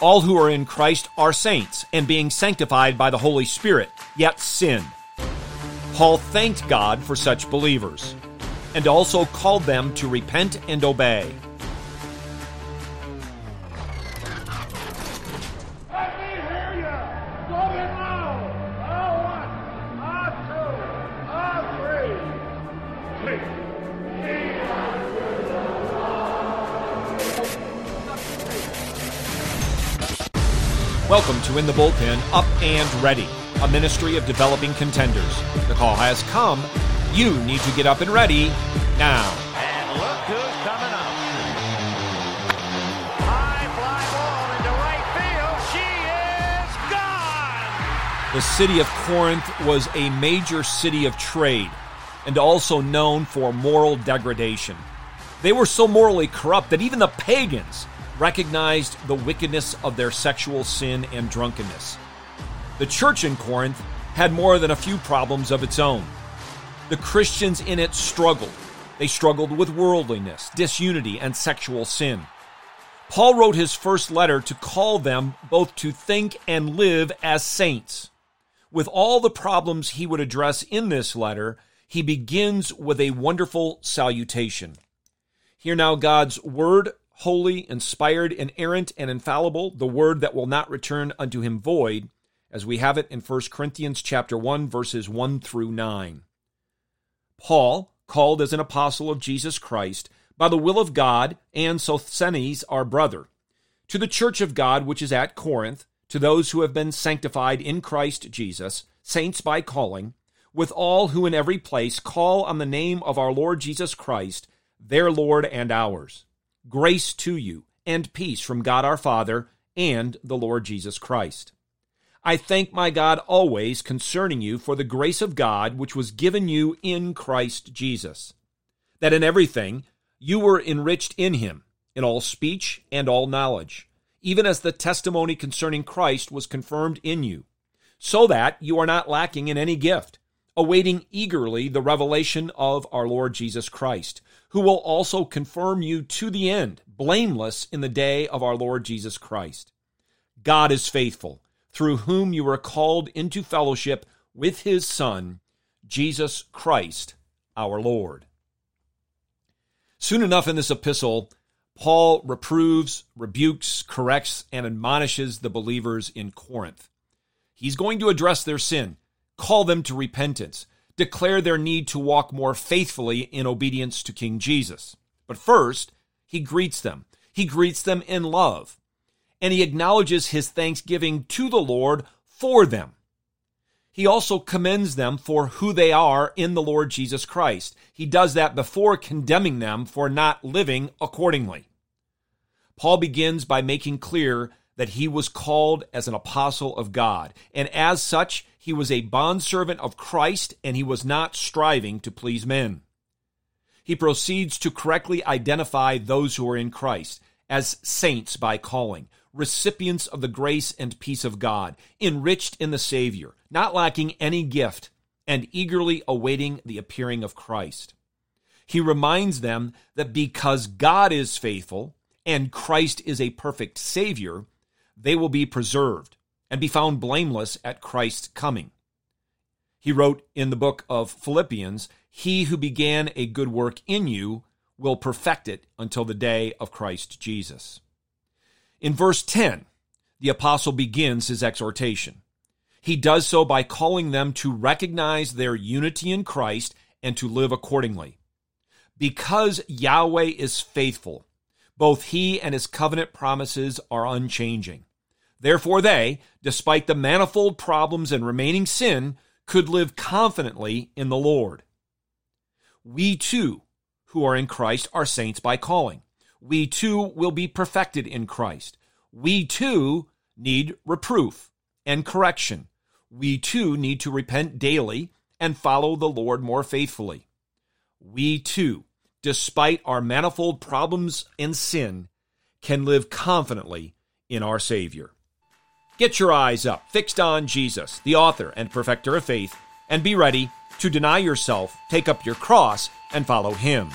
All who are in Christ are saints and being sanctified by the Holy Spirit, yet sin. Paul thanked God for such believers and also called them to repent and obey. Welcome to In the Bullpen Up and Ready, a ministry of developing contenders. The call has come. You need to get up and ready now. And look who's coming up. High fly ball into right field. She is gone. The city of Corinth was a major city of trade and also known for moral degradation. They were so morally corrupt that even the pagans recognized the wickedness of their sexual sin and drunkenness. The church in Corinth had more than a few problems of its own. The Christians in it struggled. They struggled with worldliness, disunity, and sexual sin. Paul wrote his first letter to call them both to think and live as saints. With all the problems he would address in this letter, he begins with a wonderful salutation. Hear now God's word, holy, inspired, inerrant, and infallible, the word that will not return unto him void, as we have it in 1 Corinthians chapter 1 verses 1 through 9. Paul, called as an apostle of Jesus Christ, by the will of God, and Sosthenes our brother, to the church of God which is at Corinth, to those who have been sanctified in Christ Jesus, saints by calling, with all who in every place call on the name of our Lord Jesus Christ, their Lord and ours. Grace to you, and peace from God our Father and the Lord Jesus Christ. I thank my God always concerning you for the grace of God which was given you in Christ Jesus, that in everything you were enriched in him, in all speech and all knowledge, even as the testimony concerning Christ was confirmed in you, so that you are not lacking in any gift, awaiting eagerly the revelation of our Lord Jesus Christ, who will also confirm you to the end, blameless in the day of our Lord Jesus Christ. God is faithful through whom you were called into fellowship with his Son, Jesus Christ, our Lord. Soon enough in this epistle, Paul reproves, rebukes, corrects, and admonishes the believers in Corinth. He's going to address their sin, call them to repentance, declare their need to walk more faithfully in obedience to King Jesus. But first, he greets them. He greets them in love and he acknowledges his thanksgiving to the Lord for them. He also commends them for who they are in the Lord Jesus Christ. He does that before condemning them for not living accordingly. Paul begins by making clear that he was called as an apostle of God, and as such, he was a bondservant of Christ and he was not striving to please men. He proceeds to correctly identify those who are in Christ as saints by calling, recipients of the grace and peace of God, enriched in the Savior, not lacking any gift, and eagerly awaiting the appearing of Christ. He reminds them that because God is faithful and Christ is a perfect Savior, they will be preserved and be found blameless at Christ's coming. He wrote in the book of Philippians, He who began a good work in you will perfect it until the day of Christ Jesus. In verse 10, the apostle begins his exhortation. He does so by calling them to recognize their unity in Christ and to live accordingly. Because Yahweh is faithful, both he and his covenant promises are unchanging. Therefore, they, despite the manifold problems and remaining sin, could live confidently in the Lord. We too, who are in Christ, are saints by calling. We too will be perfected in Christ. We too need reproof and correction. We too need to repent daily and follow the Lord more faithfully. We too, despite our manifold problems and sin, can live confidently in our Savior. Get your eyes up, fixed on Jesus, the author and perfecter of faith, and be ready to deny yourself, take up your cross, and follow Him.